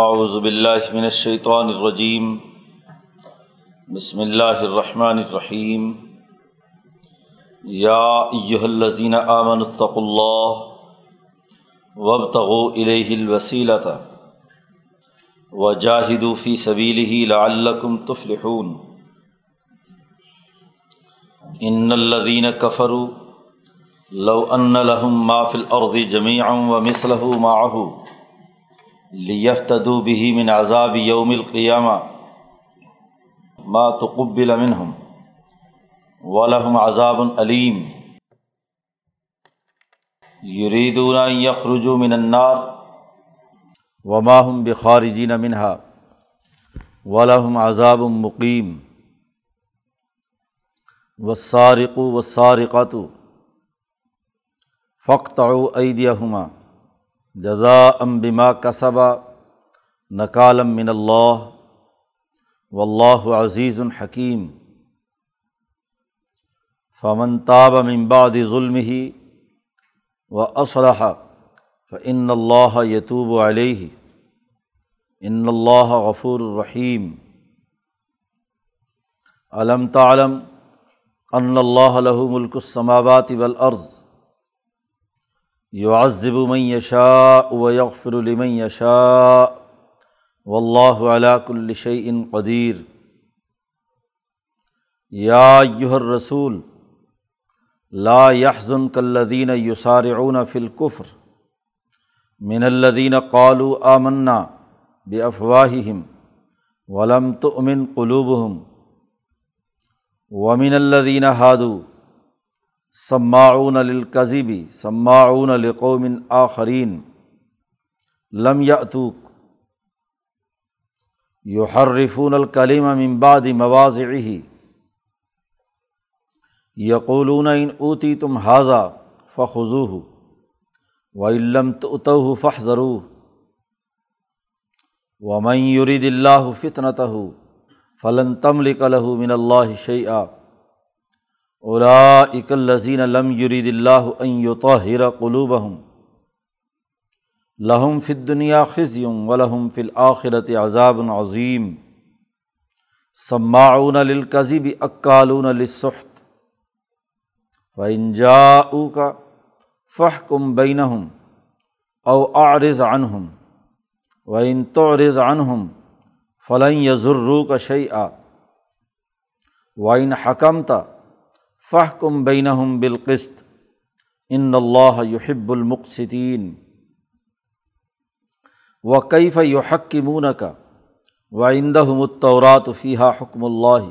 اعوذ باللہ من الشیطان الرجیم بسم اللہ الرحمن الرحیم یا ایہا الذین آمنوا اتقوا اللہ وابتغوا الیہ الوسیلۃ وجاہدوا فی سبیلہ لعلکم تفلحون. ان الذین کفروا لو ان لهم ما فی الارض جميعا ومثله معه لیفتدو به من عذاب یوم القیامہ ما تقبل منہم ولہم عذاب علیم یریدون ان من النار وما هم بخارجین منها ولہم عذاب مقیم والسارق والسارقة فاقطعوا ایدیہما جزا ام بما کسبا نکالم من اللہ و اللہ عزیز الحکیم فمن تاب من بعد ظلم ہی و اسلح فن اللہ یتوب علیہ۔ ان اللہ غفور الرحیم علم تعلم ان اللہ له ملک السماوات والارض؟ یعذب من یشاء و یغفر لمن یشاء واللہ علا کل شیء قدیر یا ایہا الرسول، لا يحزنك الذين يسارعون في الكفر من الذين قالوا آمنا بأفواههم ولم تؤمن قلوبهم. ومن الذين هادوا سماعون للکذبی سماعون لقوم آخرین، لم یاتوک یحرفون الکلیم من بعد مواضعه. یقولون ان اوتی تم حاضہ فخذوه وإن لم تؤتوه فاحذروه. ومن يرد الله فتنته، فلن تملك له من الله شيئا الاک الزین لم یرید اللہ طاہر قلوبہم لہم فی دنیا خزیم و لہم فی الآخرت عذاب عظیم سماعون للکذب اکالون للسحت فإن جاءوك فاحكم بينهم او اعرض عنهم وإن تعرض عنهم فلن يضروك شيئا وإن حكمت فہ کم بین بالقست ان اللہ یحب المقصطین و کیف یحق مون کا و اندہ متورات فیحہ حکم اللہ.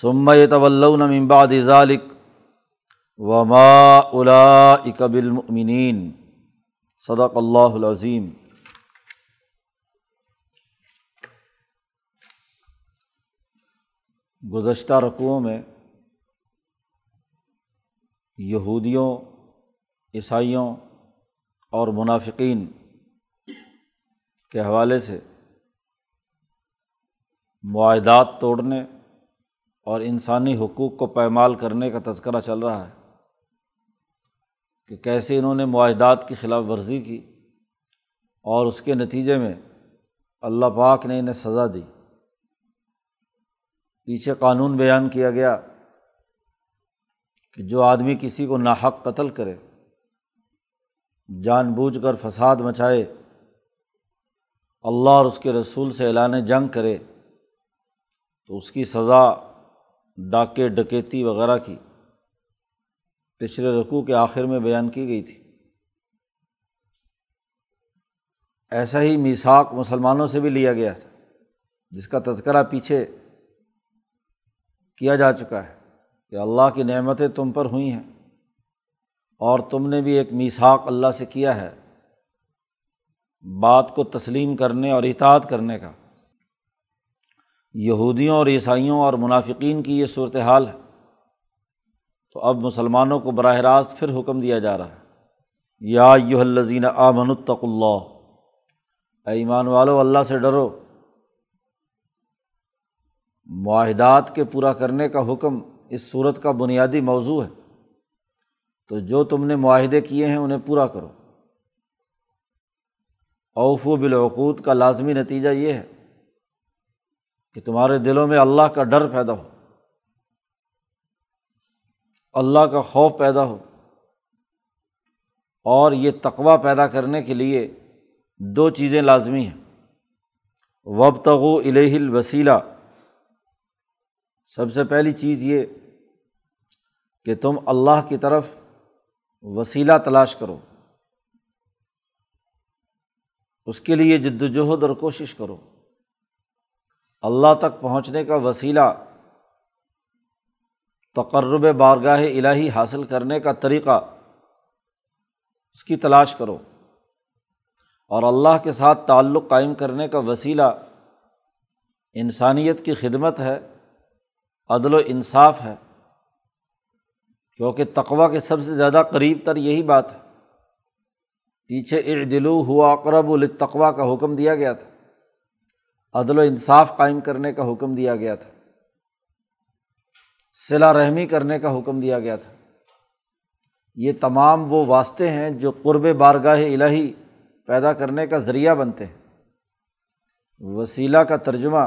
سم طول ممباد ذالق و ما الاء بالمؤمنین. صدق اللہ العظیم. گزشتہ رقوؤں میں یہودیوں، عیسائیوں اور منافقین کے حوالے سے معاہدات توڑنے اور انسانی حقوق کو پیمال کرنے کا تذکرہ چل رہا ہے کہ کیسے انہوں نے معاہدات کی خلاف ورزی کی اور اس کے نتیجے میں اللہ پاک نے انہیں سزا دی۔ پیچھے قانون بیان کیا گیا۔ کہ جو آدمی کسی کو ناحق قتل کرے، جان بوجھ کر فساد مچائے، اللہ اور اس کے رسول سے اعلان جنگ کرے، تو اس کی سزا ڈاکے، ڈکیتی وغیرہ کی پچھلے رقوع کے آخر میں بیان کی گئی تھی۔ ایسا ہی میساک مسلمانوں سے بھی لیا گیا تھا، جس کا تذکرہ پیچھے کیا جا چکا ہے۔ کہ اللہ کی نعمتیں تم پر ہوئی ہیں اور تم نے بھی ایک میساک اللہ سے کیا ہے بات کو تسلیم کرنے اور اطاعت کرنے کا۔ یہودیوں اور عیسائیوں اور منافقین کی یہ صورت حال ہے۔ تو اب مسلمانوں کو براہ راست پھر حکم دیا جا رہا ہے۔ یا یو الزین آمن الطق اللہ۔ ایمان والو، اللہ سے ڈرو۔ معاہدات کے پورا کرنے کا حکم اس صورت کا بنیادی موضوع ہے۔ تو جو تم نے معاہدے کیے ہیں انہیں پورا کرو۔ اوف و بالعقود کا لازمی نتیجہ یہ ہے کہ تمہارے دلوں میں اللہ کا ڈر پیدا ہو۔ اللہ کا خوف پیدا ہو۔ اور یہ تقوا پیدا کرنے کے لیے دو چیزیں لازمی ہیں۔ وبتغو الہ الوسیلہ سب سے پہلی چیز یہ کہ تم اللہ کی طرف وسیلہ تلاش کرو۔ اس کے لیے جد وجہد اور کوشش کرو۔ اللہ تک پہنچنے کا وسیلہ تقرب بارگاہ الہی حاصل کرنے کا طریقہ اس کی تلاش کرو۔ اور اللہ کے ساتھ تعلق قائم کرنے کا وسیلہ انسانیت کی خدمت ہے۔ عدل و انصاف ہے۔ کیونکہ تقوا کے سب سے زیادہ قریب تر یہی بات ہے۔ پیچھے اردلو ہوا اقرب التقوا کا حکم دیا گیا تھا۔ عدل و انصاف قائم کرنے کا حکم دیا گیا تھا۔ صلا رحمی کرنے کا حکم دیا گیا تھا۔ یہ تمام وہ واسطے ہیں جو قرب بارگاہ الہی پیدا کرنے کا ذریعہ بنتے ہیں۔ وسیلہ کا ترجمہ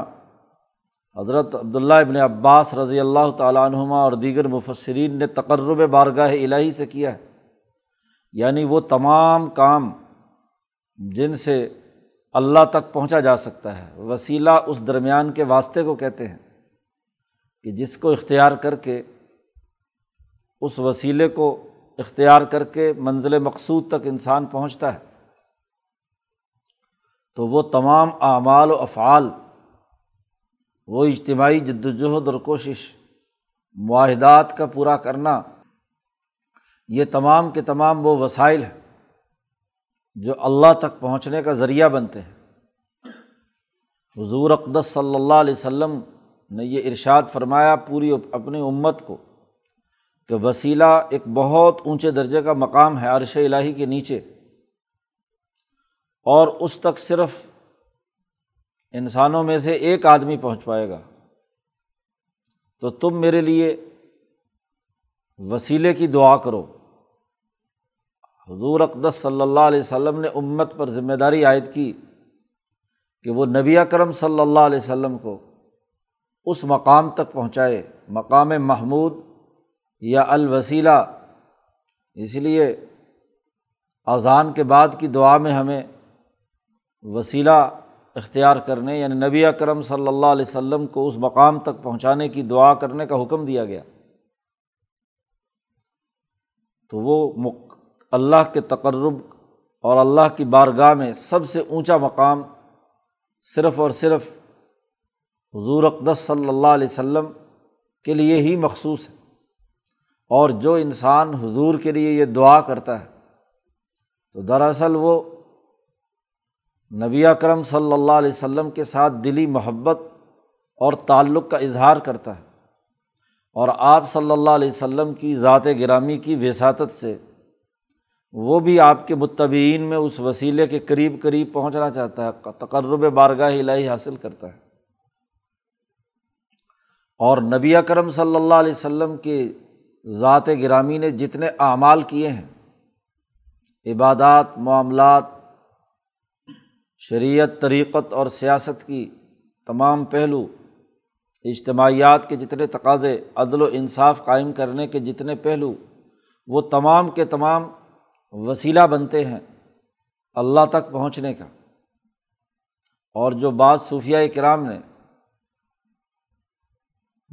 حضرت عبداللہ ابن عباس رضی اللہ تعالیٰ عنہما اور دیگر مفسرین نے تقرب بارگاہ الہی سے کیا ہے۔ یعنی وہ تمام کام جن سے اللہ تک پہنچا جا سکتا ہے، وسیلہ اس درمیان کے واسطے کو کہتے ہیں کہ جس کو اختیار کر کے، اس وسیلے کو اختیار کر کے منزل مقصود تک انسان پہنچتا ہے۔ تو وہ تمام اعمال و افعال وہ اجتماعی جد وجہد اور کوشش معاہدات کا پورا کرنا، یہ تمام کے تمام وہ وسائل ہیں جو اللہ تک پہنچنے کا ذریعہ بنتے ہیں۔ حضور اقدس صلی اللہ علیہ وسلم نے یہ ارشاد فرمایا پوری اپنی امت کو کہ وسیلہ ایک بہت اونچے درجے کا مقام ہے عرش الٰہی کے نیچے، اور اس تک صرف انسانوں میں سے ایک آدمی پہنچ پائے گا۔ تو تم میرے لیے وسیلے کی دعا کرو۔ حضور اقدس صلی اللہ علیہ وسلم نے امت پر ذمہ داری عائد کی کہ وہ نبی کرم صلی اللہ علیہ وسلم کو اس مقام تک پہنچائے، مقام محمود یا الوسیلہ۔ اس لیے اذان کے بعد کی دعا میں ہمیں وسیلہ اختیار کرنے یعنی نبی اکرم صلی اللہ علیہ وسلم کو اس مقام تک پہنچانے کی دعا کرنے کا حکم دیا گیا۔ تو وہ اللہ کے تقرب اور اللہ کی بارگاہ میں سب سے اونچا مقام صرف اور صرف حضور اقدس صلی اللہ علیہ وسلم کے لیے ہی مخصوص ہے۔ اور جو انسان حضور کے لیے یہ دعا کرتا ہے، تو دراصل وہ نبی اکرم صلی اللہ علیہ وسلم کے ساتھ دلی محبت اور تعلق کا اظہار کرتا ہے اور آپ صلی اللہ علیہ وسلم کی ذات گرامی کی وساطت سے وہ بھی آپ کے متبین میں اس وسیلے کے قریب قریب پہنچنا چاہتا ہے، تقرب بارگاہ الہی حاصل کرتا ہے۔ اور نبی اکرم صلی اللہ علیہ وسلم کے ذات گرامی نے جتنے اعمال کیے ہیں، عبادات، معاملات شریعت، طریقت اور سیاست کی تمام پہلو اجتماعیات کے جتنے تقاضے عدل و انصاف قائم کرنے کے جتنے پہلو، وہ تمام کے تمام وسیلہ بنتے ہیں اللہ تک پہنچنے کا۔ اور جو بعض صوفیہ کرام نے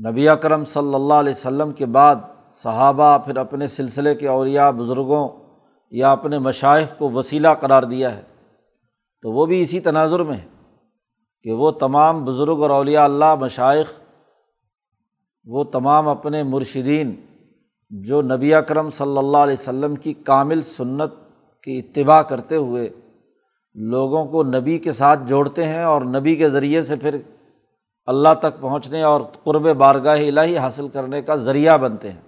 نبی اکرم صلی اللہ علیہ وسلم کے بعد صحابہ پھر اپنے سلسلے کے اولیاء، بزرگوں یا اپنے مشائق کو وسیلہ قرار دیا ہے تو وہ بھی اسی تناظر میں ہے کہ وہ تمام بزرگ اور اولیاء اللہ مشائق وہ تمام اپنے مرشدین جو نبی اکرم صلی اللہ علیہ وسلم کی کامل سنت کی اتباع کرتے ہوئے لوگوں کو نبی کے ساتھ جوڑتے ہیں اور نبی کے ذریعے سے پھر اللہ تک پہنچنے اور قرب بارگاہ الہی حاصل کرنے کا ذریعہ بنتے ہیں۔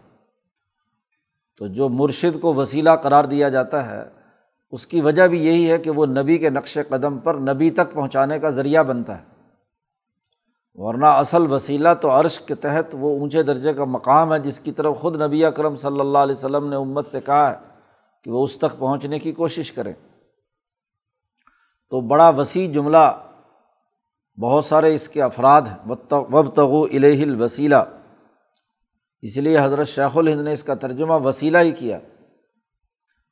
تو جو مرشد کو وسیلہ قرار دیا جاتا ہے اس کی وجہ بھی یہی ہے کہ وہ نبی کے نقش قدم پر نبی تک پہنچانے کا ذریعہ بنتا ہے۔ ورنہ اصل وسیلہ تو عرش کے تحت وہ اونچے درجے کا مقام ہے جس کی طرف خود نبی اکرم صلی اللہ علیہ وسلم نے امت سے کہا ہے کہ وہ اس تک پہنچنے کی کوشش کریں۔ تو بڑا وسیع جملہ بہت سارے اس کے افراد ہیں۔ وب تغو الہ الوسیلہ۔ اس لیے حضرت شیخ الہند نے اس کا ترجمہ وسیلہ ہی کیا۔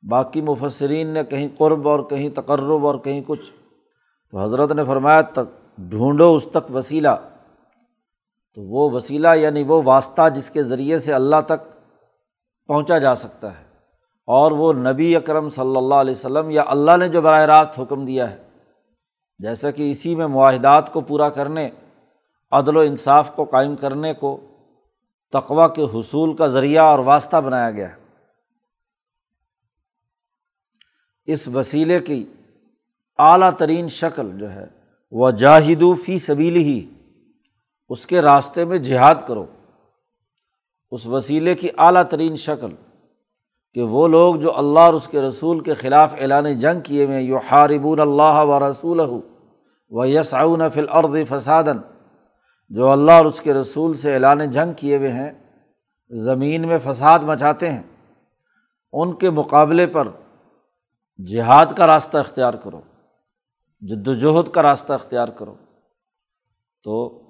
باقی مفسرین نے کہیں قرب اور کہیں تقرب اور کہیں کچھ۔ تو حضرت نے فرمایا، تک ڈھونڈو اس تک وسیلہ۔ تو وہ وسیلہ یعنی وہ واسطہ جس کے ذریعے سے اللہ تک پہنچا جا سکتا ہے۔ اور وہ نبی اکرم صلی اللہ علیہ وسلم یا اللہ نے جو براہ راست حکم دیا ہے۔ جیسا کہ اسی میں معاہدات کو پورا کرنے، عدل و انصاف کو قائم کرنے کو تقوا کے حصول کا ذریعہ اور واسطہ بنایا گیا ہے۔ اس وسیلے کی اعلیٰ ترین شکل جو ہے، وہ جاہدو فی سبیل ہی اس کے راستے میں جہاد کرو۔ اس وسیلے کی اعلیٰ ترین شکل کہ وہ لوگ جو اللہ اور اس کے رسول کے خلاف اعلان جنگ کیے ہوئے یو حاربون اللہ و رسول و یسعون فل عرد فسادن جو اللہ اور اس کے رسول سے اعلان جنگ کیے ہوئے ہیں، زمین میں فساد مچاتے ہیں۔ ان کے مقابلے پر جہاد کا راستہ اختیار کرو، جد وجہد کا راستہ اختیار کرو۔ تو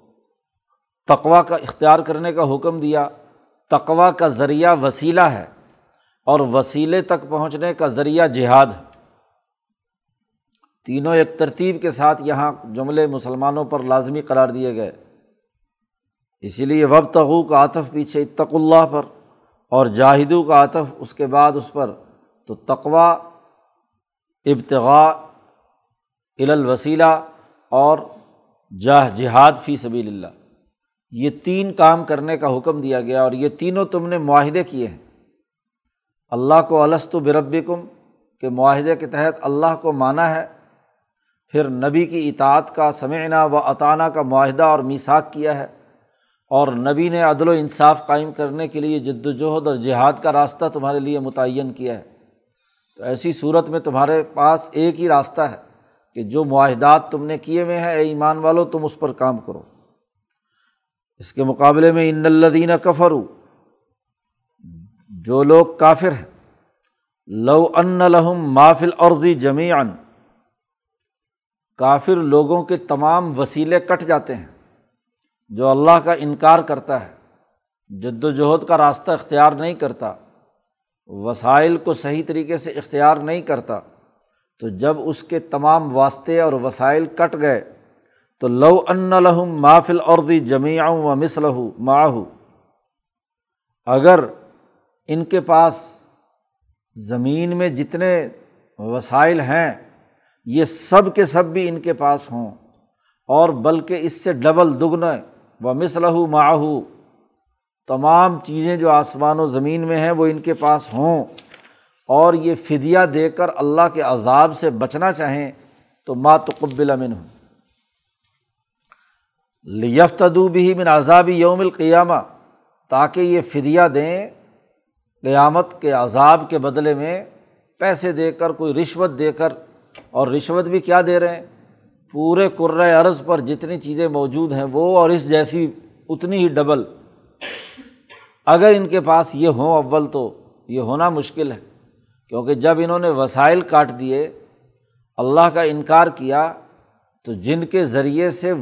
تقوا کا اختیار کرنے کا حکم دیا تقوا کا ذریعہ وسیلہ ہے اور وسیلے تک پہنچنے کا ذریعہ جہاد ہے۔ تینوں ایک ترتیب کے ساتھ یہاں جملے مسلمانوں پر لازمی قرار دیے گئے۔ اسی لیے وب تغو کا عطف پیچھے اتق اللہ پر اور جاہدو کا عطف اس کے بعد اس پر۔ تو تقوا ابتغاء الوسیلہ اور جاہ جہاد فی سبیل اللہ۔ یہ تین کام کرنے کا حکم دیا گیا اور یہ تینوں تم نے معاہدے کیے ہیں۔ اللہ کو السط و بربکم کے معاہدے کے تحت اللہ کو مانا ہے۔ پھر نبی کی اطاعت کا، سمعنا و اطانہ کا معاہدہ اور میساک کیا ہے۔ اور نبی نے عدل و انصاف قائم کرنے کے لیے جد وجہد اور جہاد کا راستہ تمہارے لیے متعین کیا ہے۔ تو ایسی صورت میں تمہارے پاس ایک ہی راستہ ہے کہ جو معاہدات تم نے کیے ہوئے ہیں، اے ایمان والو، تم اس پر کام کرو۔ اس کے مقابلے میں ان الدین کفر جو لوگ کافر ہیں، لو ان لہم مافل عرضی جمی ان کافر لوگوں کے تمام وسیلے کٹ جاتے ہیں، جو اللہ کا انکار کرتا ہے، جد و جہد کا راستہ اختیار نہیں کرتا۔ وسائل کو صحیح طریقے سے اختیار نہیں کرتا، تو جب اس کے تمام واسطے اور وسائل کٹ گئے، تو لو ان لہم مافل عردی جمیع و مسلح ماہو اگر ان کے پاس زمین میں جتنے وسائل ہیں، یہ سب کے سب بھی ان کے پاس ہوں، اور بلکہ اس سے ڈبل دگنا و مسلح ماہو تمام چیزیں جو آسمان و زمین میں ہیں وہ ان کے پاس ہوں۔ اور یہ فدیہ دے کر اللہ کے عذاب سے بچنا چاہیں تو ماتقبل امن ہوں لیفتدو بھی من عذابی یوم القیامہ، تاکہ یہ فدیہ دیں قیامت کے عذاب کے بدلے میں پیسے دے کر، کوئی رشوت دے کر۔ اور رشوت بھی کیا دے رہے ہیں؟ پورے قرۂۂ عرض پر جتنی چیزیں موجود ہیں وہ، اور اس جیسی اتنی ہی ڈبل۔ اگر ان کے پاس یہ ہوں اول تو یہ ہونا مشکل ہے، کیونکہ جب انہوں نے وسائل کاٹ دیے، اللہ کا انکار کیا، تو جن کے ذریعے سے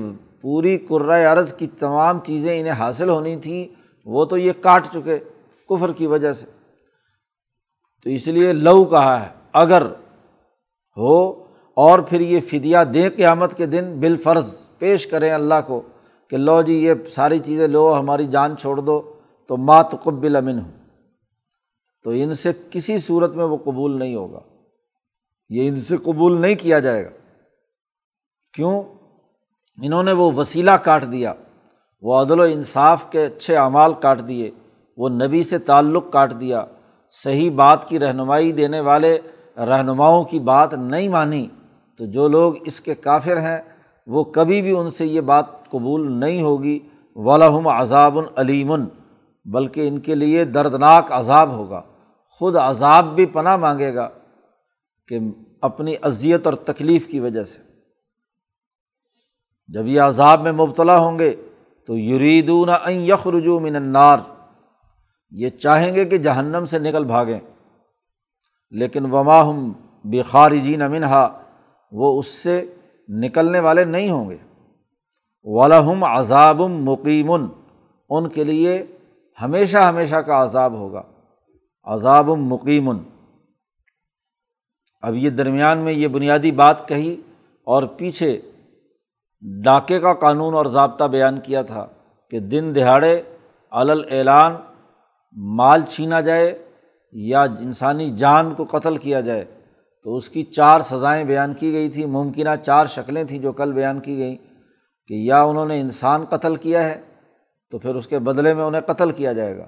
پوری قرۂۂ عرض کی تمام چیزیں انہیں حاصل ہونی تھیں، وہ تو یہ کاٹ چکے کفر کی وجہ سے۔ تو اس لیے لو کہا ہے، اگر ہو اور پھر یہ فدیہ دیں قیامت کے دن بالفرض، پیش کریں اللہ کو کہ لو جی یہ ساری چیزیں لو، ہماری جان چھوڑ دو۔ تو مات قبل امن ہو تو ان سے کسی صورت میں وہ قبول نہیں ہوگا۔ یہ ان سے قبول نہیں کیا جائے گا۔ کیوں؟ انہوں نے وہ وسیلہ کاٹ دیا، وہ عدل و انصاف کے اچھے اعمال کاٹ دیے، وہ نبی سے تعلق کاٹ دیا۔ صحیح بات کی رہنمائی دینے والے رہنماؤں کی بات نہیں مانی، تو جو لوگ اس کے کافر ہیں، وہ کبھی بھی ان سے یہ بات قبول نہیں ہوگی۔ ولہم عذاب العلیمن بلکہ ان کے لیے دردناک عذاب ہوگا۔ خود عذاب بھی پناہ مانگے گا کہ اپنی اذیت اور تکلیف کی وجہ سے۔ جب یہ عذاب میں مبتلا ہوں گے تو یریدون این یخرجو من النار۔ یہ چاہیں گے کہ جہنم سے نکل بھاگیں۔ لیکن وما ہم بے خارجین منہا، وہ اس سے نکلنے والے نہیں ہوں گے۔ ولہم عذاب مقیمن ان کے لیے ہمیشہ ہمیشہ کا عذاب ہوگا۔ عذاب مقیمن اب یہ درمیان میں یہ بنیادی بات کہی اور پیچھے ڈاکے کا قانون اور ضابطہ بیان کیا تھا کہ دن دہاڑے علل اعلان مال چھینا جائے یا انسانی جان کو قتل کیا جائے۔ تو اس کی چار سزائیں بیان کی گئی تھیں۔ ممکنہ چار شکلیں تھیں جو کل بیان کی گئیں کہ یا انہوں نے انسان قتل کیا ہے تو پھر اس کے بدلے میں انہیں قتل کیا جائے گا۔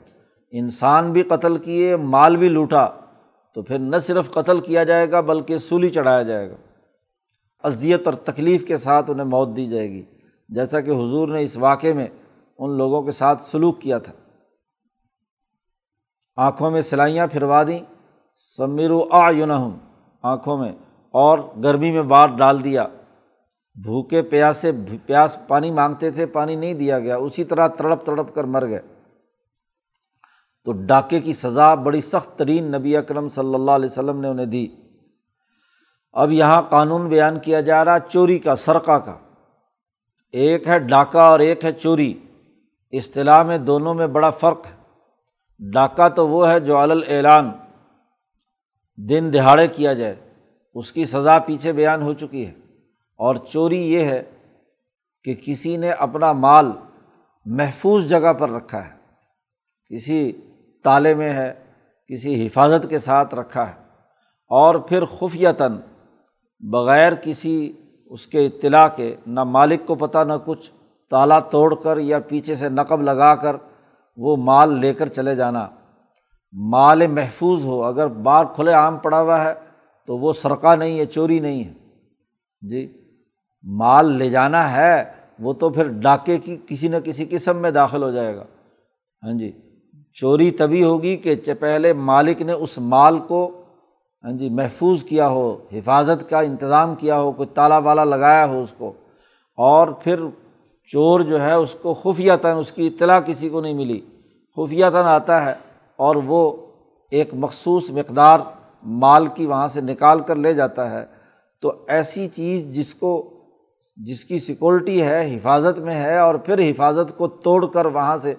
انسان بھی قتل کیے، مال بھی لوٹا، تو پھر نہ صرف قتل کیا جائے گا، بلکہ سولی چڑھایا جائے گا۔ اذیت اور تکلیف کے ساتھ انہیں موت دی جائے گی۔ جیسا کہ حضور نے اس واقعے میں ان لوگوں کے ساتھ سلوک کیا تھا۔ آنکھوں میں سلائیاں پھروا دیں سمیر و آ آنکھوں میں اور گرمی میں بار ڈال دیا۔ بھوکے پیاسے پیاس پانی مانگتے تھے، پانی نہیں دیا گیا، اسی طرح تڑپ تڑپ کر مر گئے۔ تو ڈاکے کی سزا بڑی سخت ترین نبی اکرم صلی اللہ علیہ وسلم نے انہیں دی۔ اب یہاں قانون بیان کیا جا رہا، چوری کا، سرقہ کا۔ ایک ہے ڈاکہ اور ایک ہے چوری۔ اصطلاح میں دونوں میں بڑا فرق ہے۔ ڈاکہ تو وہ ہے جو علل اعلان دن دہاڑے کیا جائے۔ اس کی سزا پیچھے بیان ہو چکی ہے۔ اور چوری یہ ہے کہ کسی نے اپنا مال محفوظ جگہ پر رکھا ہے۔ کسی تالے میں ہے، کسی حفاظت کے ساتھ رکھا ہے۔ اور پھر خفیتاً بغیر کسی اس کے اطلاع کے، نہ مالک کو پتہ، نہ کچھ، تالا توڑ کر یا پیچھے سے نقب لگا کر وہ مال لے کر چلے جانا۔ مال محفوظ ہو، اگر بار کھلے عام پڑا ہوا ہے تو وہ سرقہ نہیں ہے، چوری نہیں ہے۔ جی۔ مال لے جانا ہے، وہ تو پھر ڈاکے کی کسی نہ کسی قسم میں داخل ہو جائے گا۔ ہاں جی چوری تبھی ہوگی کہ پہلے مالک نے اس مال کو ہاں جی محفوظ کیا ہو، حفاظت کا انتظام کیا ہو، کوئی تالا والا لگایا ہو اس کو، اور پھر چور جو ہے اس کو خفیہ اس کی اطلاع کسی کو نہیں ملی۔ خفیہ تن آتا ہے اور وہ ایک مخصوص مقدار مال کی وہاں سے نکال کر لے جاتا ہے۔ تو ایسی چیز جس کو جس کی سیکورٹی ہے، حفاظت میں ہے اور پھر حفاظت کو توڑ کر وہاں سے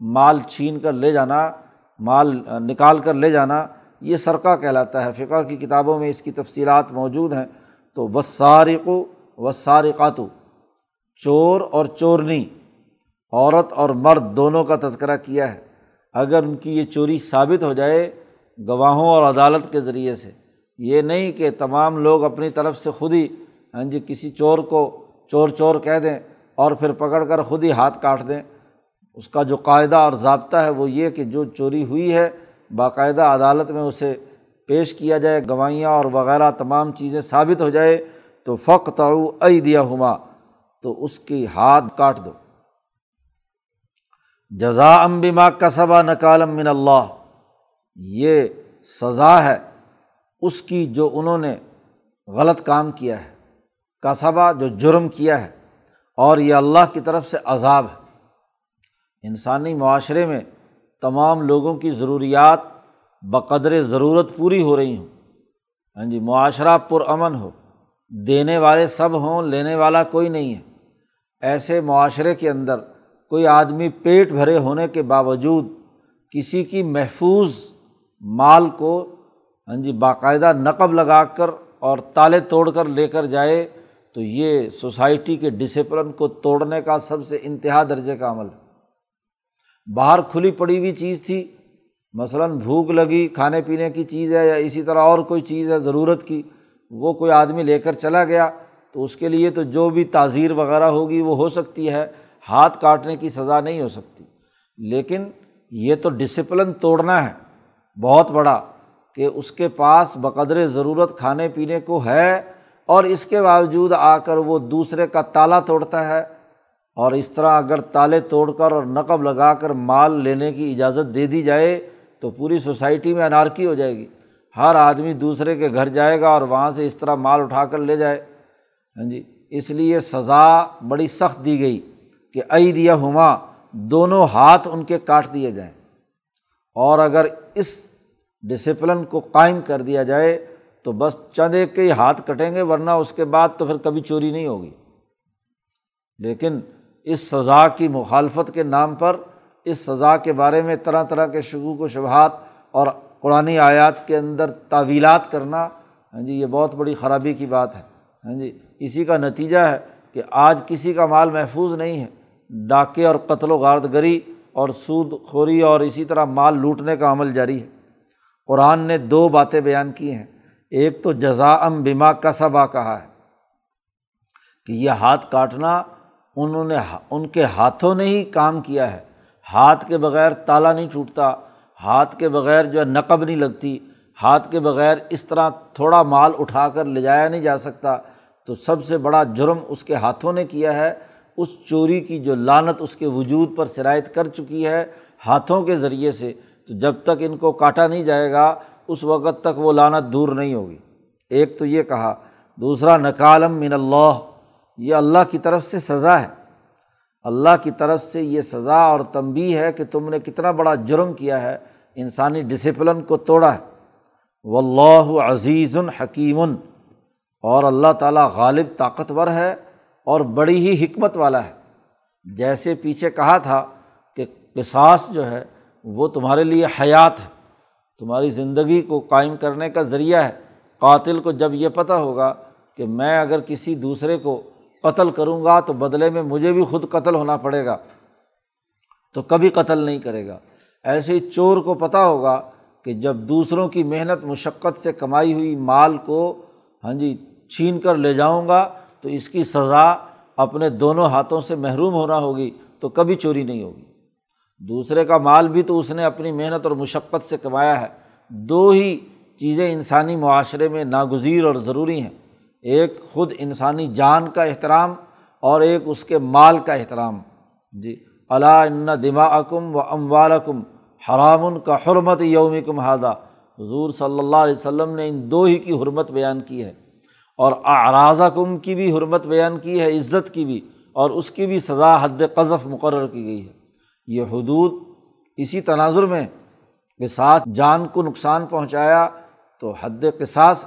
مال چھین کر لے جانا، مال نکال کر لے جانا، یہ سرقہ کہلاتا ہے۔ فقہ کی کتابوں میں اس کی تفصیلات موجود ہیں۔ تو وسارق و وسارقاتو چور اور چورنی، عورت اور مرد دونوں کا تذکرہ کیا ہے۔ اگر ان کی یہ چوری ثابت ہو جائے گواہوں اور عدالت کے ذریعے سے، یہ نہیں کہ تمام لوگ اپنی طرف سے خود ہی ہاں جی کسی چور کو چور چور کہہ دیں اور پھر پکڑ کر خود ہی ہاتھ کاٹ دیں۔ اس کا جو قاعدہ اور ضابطہ ہے وہ یہ کہ جو چوری ہوئی ہے، باقاعدہ عدالت میں اسے پیش کیا جائے گوائیاں اور وغیرہ تمام چیزیں ثابت ہو جائے، تو فق ائی دیا ہما تو اس کی ہاتھ کاٹ دو۔ جزا امبما کسبہ نکالم من اللہ، یہ سزا ہے اس کی جو انہوں نے غلط کام کیا ہے۔ کسبہ جو جرم کیا ہے اور یہ اللہ کی طرف سے عذاب ہے۔ انسانی معاشرے میں تمام لوگوں کی ضروریات بقدر ضرورت پوری ہو رہی ہوں۔ ہاں جی معاشرہ پرامن ہو۔ دینے والے سب ہوں، لینے والا کوئی نہیں ہے۔ ایسے معاشرے کے اندر کوئی آدمی پیٹ بھرے ہونے کے باوجود کسی کی محفوظ مال کو ہاں جی باقاعدہ نقب لگا کر اور تالے توڑ کر لے کر جائے تو یہ سوسائٹی کے ڈسپلن کو توڑنے کا سب سے انتہا درجے کا عمل ہے۔ باہر کھلی پڑی ہوئی چیز تھی، مثلاً بھوک لگی، کھانے پینے کی چیز ہے یا اسی طرح اور کوئی چیز ہے ضرورت کی، وہ کوئی آدمی لے کر چلا گیا تو اس کے لیے تو جو بھی تعزیر وغیرہ ہوگی وہ ہو سکتی ہے، ہاتھ کاٹنے کی سزا نہیں ہو سکتی۔ لیکن یہ تو ڈسپلن توڑنا ہے، بہت بڑا کہ اس کے پاس بقدر ضرورت کھانے پینے کو ہے اور اس کے باوجود آ کر وہ دوسرے کا تالا توڑتا ہے اور اس طرح اگر تالے توڑ کر اور نقب لگا کر مال لینے کی اجازت دے دی جائے تو پوری سوسائٹی میں انارکی ہو جائے گی۔ ہر آدمی دوسرے کے گھر جائے گا اور وہاں سے اس طرح مال اٹھا کر لے جائے۔ ہاں جی اس لیے سزا بڑی سخت دی گئی کہ ائی دیا ہما دونوں ہاتھ ان کے کاٹ دیے جائیں۔ اور اگر اس ڈسپلن کو قائم کر دیا جائے تو بس چند ایک کے ہی ہاتھ کٹیں گے، ورنہ اس کے بعد تو پھر کبھی چوری نہیں ہوگی۔ لیکن اس سزا کی مخالفت کے نام پر، اس سزا کے بارے میں طرح طرح کے شکوک و شبہات اور قرآن آیات کے اندر تعویلات کرنا ہاں جی یہ بہت بڑی خرابی کی بات ہے۔ ہاں جی اسی کا نتیجہ ہے کہ آج کسی کا مال محفوظ نہیں ہے۔ ڈاکے اور قتل و غارت گری اور سود خوری اور اسی طرح مال لوٹنے کا عمل جاری ہے۔ قرآن نے دو باتیں بیان کی ہیں۔ ایک تو جزا ام بیما کا سبا کہا ہے کہ یہ ہاتھ کاٹنا انہوں نے ان کے ہاتھوں نے ہی کام کیا ہے۔ ہاتھ کے بغیر تالا نہیں ٹوٹتا، ہاتھ کے بغیر جو ہے نقب نہیں لگتی، ہاتھ کے بغیر اس طرح تھوڑا مال اٹھا کر لے جایا نہیں جا سکتا۔ تو سب سے بڑا جرم اس کے ہاتھوں نے کیا ہے۔ اس چوری کی جو لانت اس کے وجود پر شرائط کر چکی ہے ہاتھوں کے ذریعے سے۔ تو جب تک ان کو کاٹا نہیں جائے گا اس وقت تک وہ لانت دور نہیں ہوگی۔ ایک تو یہ کہا، دوسرا، نکالم من اللہ، یہ اللہ کی طرف سے سزا ہے۔ اللہ کی طرف سے یہ سزا اور تنبی ہے کہ تم نے کتنا بڑا جرم کیا ہے، انسانی ڈسپلن کو توڑا ہے۔ و اللہ عزیز الحکیم اور اللہ تعالیٰ غالب، طاقتور ہے اور بڑی ہی حکمت والا ہے۔ جیسے پیچھے کہا تھا کہ قصاص جو ہے، وہ تمہارے لیے حیات ہے۔ تمہاری زندگی کو قائم کرنے کا ذریعہ ہے۔ قاتل کو جب یہ پتہ ہوگا کہ میں اگر کسی دوسرے کو قتل کروں گا تو بدلے میں مجھے بھی خود قتل ہونا پڑے گا۔ تو کبھی قتل نہیں کرے گا۔ ایسے ہی چور کو پتہ ہوگا کہ جب دوسروں کی محنت مشقت سے کمائی ہوئی مال کو ہاں جی چھین کر لے جاؤں گا تو اس کی سزا اپنے دونوں ہاتھوں سے محروم ہونا ہوگی، تو کبھی چوری نہیں ہوگی۔ دوسرے کا مال بھی تو اس نے اپنی محنت اور مشقت سے کمایا ہے۔ دو ہی چیزیں انسانی معاشرے میں ناگزیر اور ضروری ہیں۔ ایک خود انسانی جان کا احترام اور ایک اس کے مال کا احترام۔ جی ان دما اکم و اموالکم حرام کا حرمت یوم کم ہادہ حضور صلی اللہ علیہ وسلم نے ان دو ہی کی حرمت بیان کی ہے۔ اور اعراضہ کم کی بھی حرمت بیان کی ہے، عزت کی بھی، اور اس کی بھی سزا حد قذف مقرر کی گئی ہے۔ یہ حدود اسی تناظر میں کہ ساتھ جان کو نقصان پہنچایا تو حد قصاص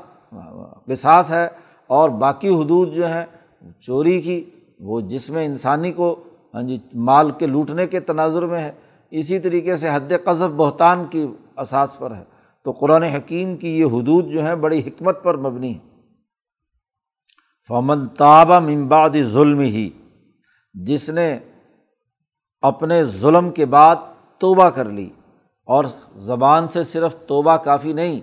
قصاص ہے اور باقی حدود جو ہیں، چوری کی، وہ جس میں انسانی کو ہاں جی مال کے لوٹنے کے تناظر میں ہے۔ اسی طریقے سے حد قذف بہتان کی اساس پر ہے۔ تو قرآن حکیم کی یہ حدود جو ہیں، بڑی حکمت پر مبنی ہے فمن تابہ ممباد ظلم ہی جس نے اپنے ظلم کے بعد توبہ کر لی۔ اور زبان سے صرف توبہ کافی نہیں،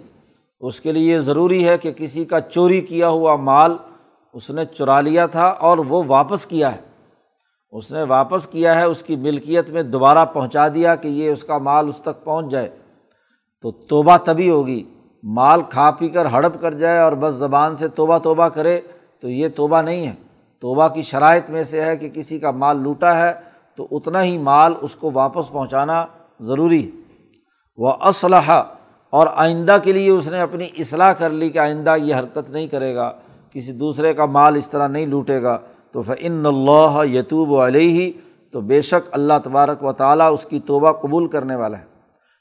اس کے لیے یہ ضروری ہے کہ کسی کا چوری کیا ہوا مال اس نے چرا لیا تھا اور وہ واپس کیا ہے۔ اس نے واپس کیا ہے، اس کی ملکیت میں دوبارہ پہنچا دیا کہ یہ اس کا مال اس تک پہنچ جائے۔ تو توبہ تبھی ہوگی۔ مال کھا پی کر ہڑپ کر جائے اور بس زبان سے توبہ توبہ کرے تو یہ توبہ نہیں ہے۔ توبہ کی شرائط میں سے ہے کہ کسی کا مال لوٹا ہے تو اتنا ہی مال اس کو واپس پہنچانا ضروری ہے۔ وہ اسلحہ اور آئندہ کے لیے اس نے اپنی اصلاح کر لی کہ آئندہ یہ حرکت نہیں کرے گا، کسی دوسرے کا مال اس طرح نہیں لوٹے گا۔ تو فن اللہ یتوب علیہ تو بے شک اللہ تبارک و تعالیٰ اس کی توبہ قبول کرنے والا ہے۔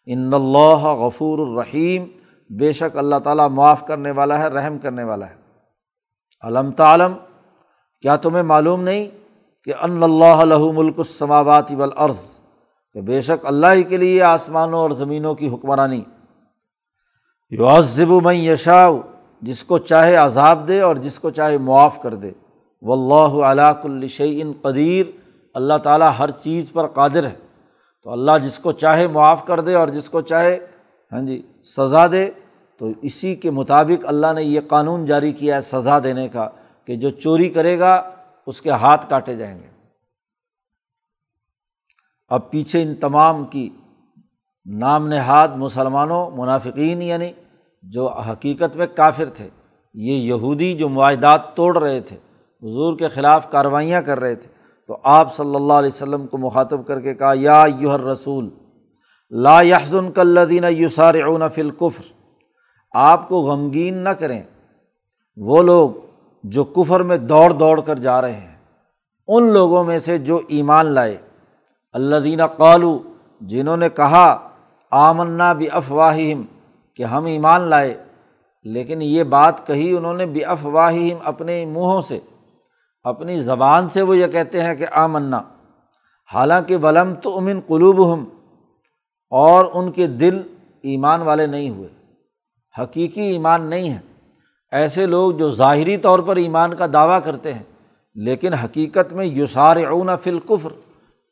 ان اللہ غفور الرحیم بے شک اللہ تعالیٰ معاف کرنے والا ہے، رحم کرنے والا ہے۔ علم تعلم، کیا تمہیں معلوم نہیں؟ کہ ان اللہ لہ ملک السماوات والارض، کہ بے شک اللہ ہی کے لیے آسمانوں اور زمینوں کی حکمرانی۔ یعذب من یشاء، جس کو چاہے عذاب دے اور جس کو چاہے معاف کر دے۔ و اللہ علاق الشعین قدیر، اللہ تعالیٰ ہر چیز پر قادر ہے۔ تو اللہ جس کو چاہے معاف کر دے اور جس کو چاہے ہاں جی سزا دے۔ تو اسی کے مطابق اللہ نے یہ قانون جاری کیا ہے سزا دینے کا، کہ جو چوری کرے گا اس کے ہاتھ کاٹے جائیں گے۔ اب پیچھے ان تمام کی نام نہاد مسلمانوں، منافقین یعنی جو حقیقت میں کافر تھے، یہ یہودی جو معاہدات توڑ رہے تھے، حضور کے خلاف کاروائیاں کر رہے تھے، تو آپ صلی اللہ علیہ وسلم کو مخاطب کر کے کہا، یا یوہر رسول لا یحزن کلدین یوسار اون فلقفر آپ کو غمگین نہ کریں۔ وہ لوگ جو کفر میں دوڑ دوڑ کر جا رہے ہیں، ان لوگوں میں سے جو ایمان لائے۔ اللہ دینہ قالو جنہوں نے کہا، آمنا بھی افواہم کہ ہم ایمان لائے۔ لیکن یہ بات کہی انہوں نے بے افواہم اپنے منہوں سے۔ اپنی زبان سے وہ یہ کہتے ہیں کہ آ منا حالانکہ ولم تو امن قلوب ہم اور ان کے دل ایمان والے نہیں ہوئے۔ حقیقی ایمان نہیں ہے۔ ایسے لوگ جو ظاہری طور پر ایمان کا دعویٰ کرتے ہیں، لیکن حقیقت میں یوسار اون فل کفر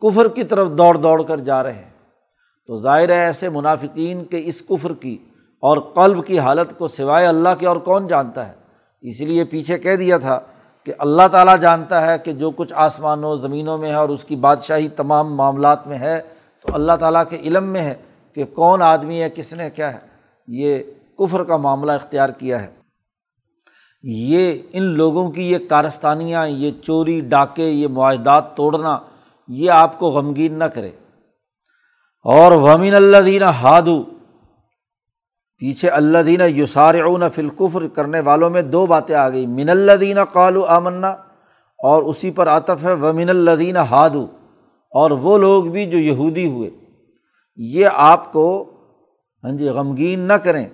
کفر کی طرف دوڑ دوڑ کر جا رہے ہیں۔ تو ظاہر ہے ایسے منافقین کے اس کفر کی اور قلب کی حالت کو سوائے اللہ کے اور کون جانتا ہے؟ اسی لیے پیچھے کہہ دیا تھا کہ اللہ تعالیٰ جانتا ہے کہ جو کچھ آسمانوں، زمینوں میں ہے اور اس کی بادشاہی تمام معاملات میں ہے، تو اللہ تعالیٰ کے علم میں ہے کہ کون آدمی ہے، کس نے کیا ہے۔ یہ کفر کا معاملہ اختیار کیا ہے۔ یہ ان لوگوں کی یہ کارستانیاں، یہ چوری، ڈاکے، یہ معاہدات توڑنا، یہ آپ کو غمگین نہ کرے۔ اور ومین اللہ دینا ہادو پیچھے اللہ دینا یوسار فلقفر کرنے والوں میں دو باتیں آ گئی من اللہ دینا قالو آمنا، اور اسی پر عطف ہے۔ ومن اللہ دینا ہادو اور وہ لوگ بھی جو یہودی ہوئے۔ یہ آپ کو ہاں جی غمگین نہ کریں۔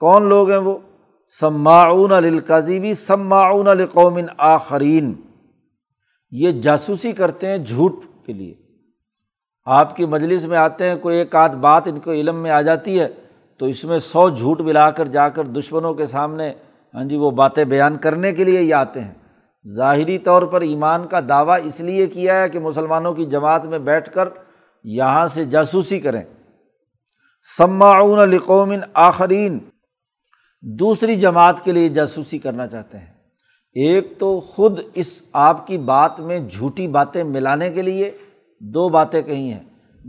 کون لوگ ہیں وہ؟ سماعون القضیبی سماعون القومن آخرین۔ یہ جاسوسی کرتے ہیں جھوٹ کے لیے۔ آپ کی مجلس میں آتے ہیں، کوئی ایک آدھ بات ان کو علم میں آ جاتی ہے، تو اس میں سو جھوٹ ملا کر جا کر دشمنوں کے سامنے ہاں جی وہ باتیں بیان کرنے کے لیے یہ آتے ہیں۔ ظاہری طور پر ایمان کا دعویٰ اس لیے کیا ہے کہ مسلمانوں کی جماعت میں بیٹھ کر یہاں سے جاسوسی کریں۔ سماعون القومن آخرین۔ دوسری جماعت کے لیے جاسوسی کرنا چاہتے ہیں۔ ایک تو خود اس آپ کی بات میں جھوٹی باتیں ملانے کے لیے دو باتیں کہی ہیں۔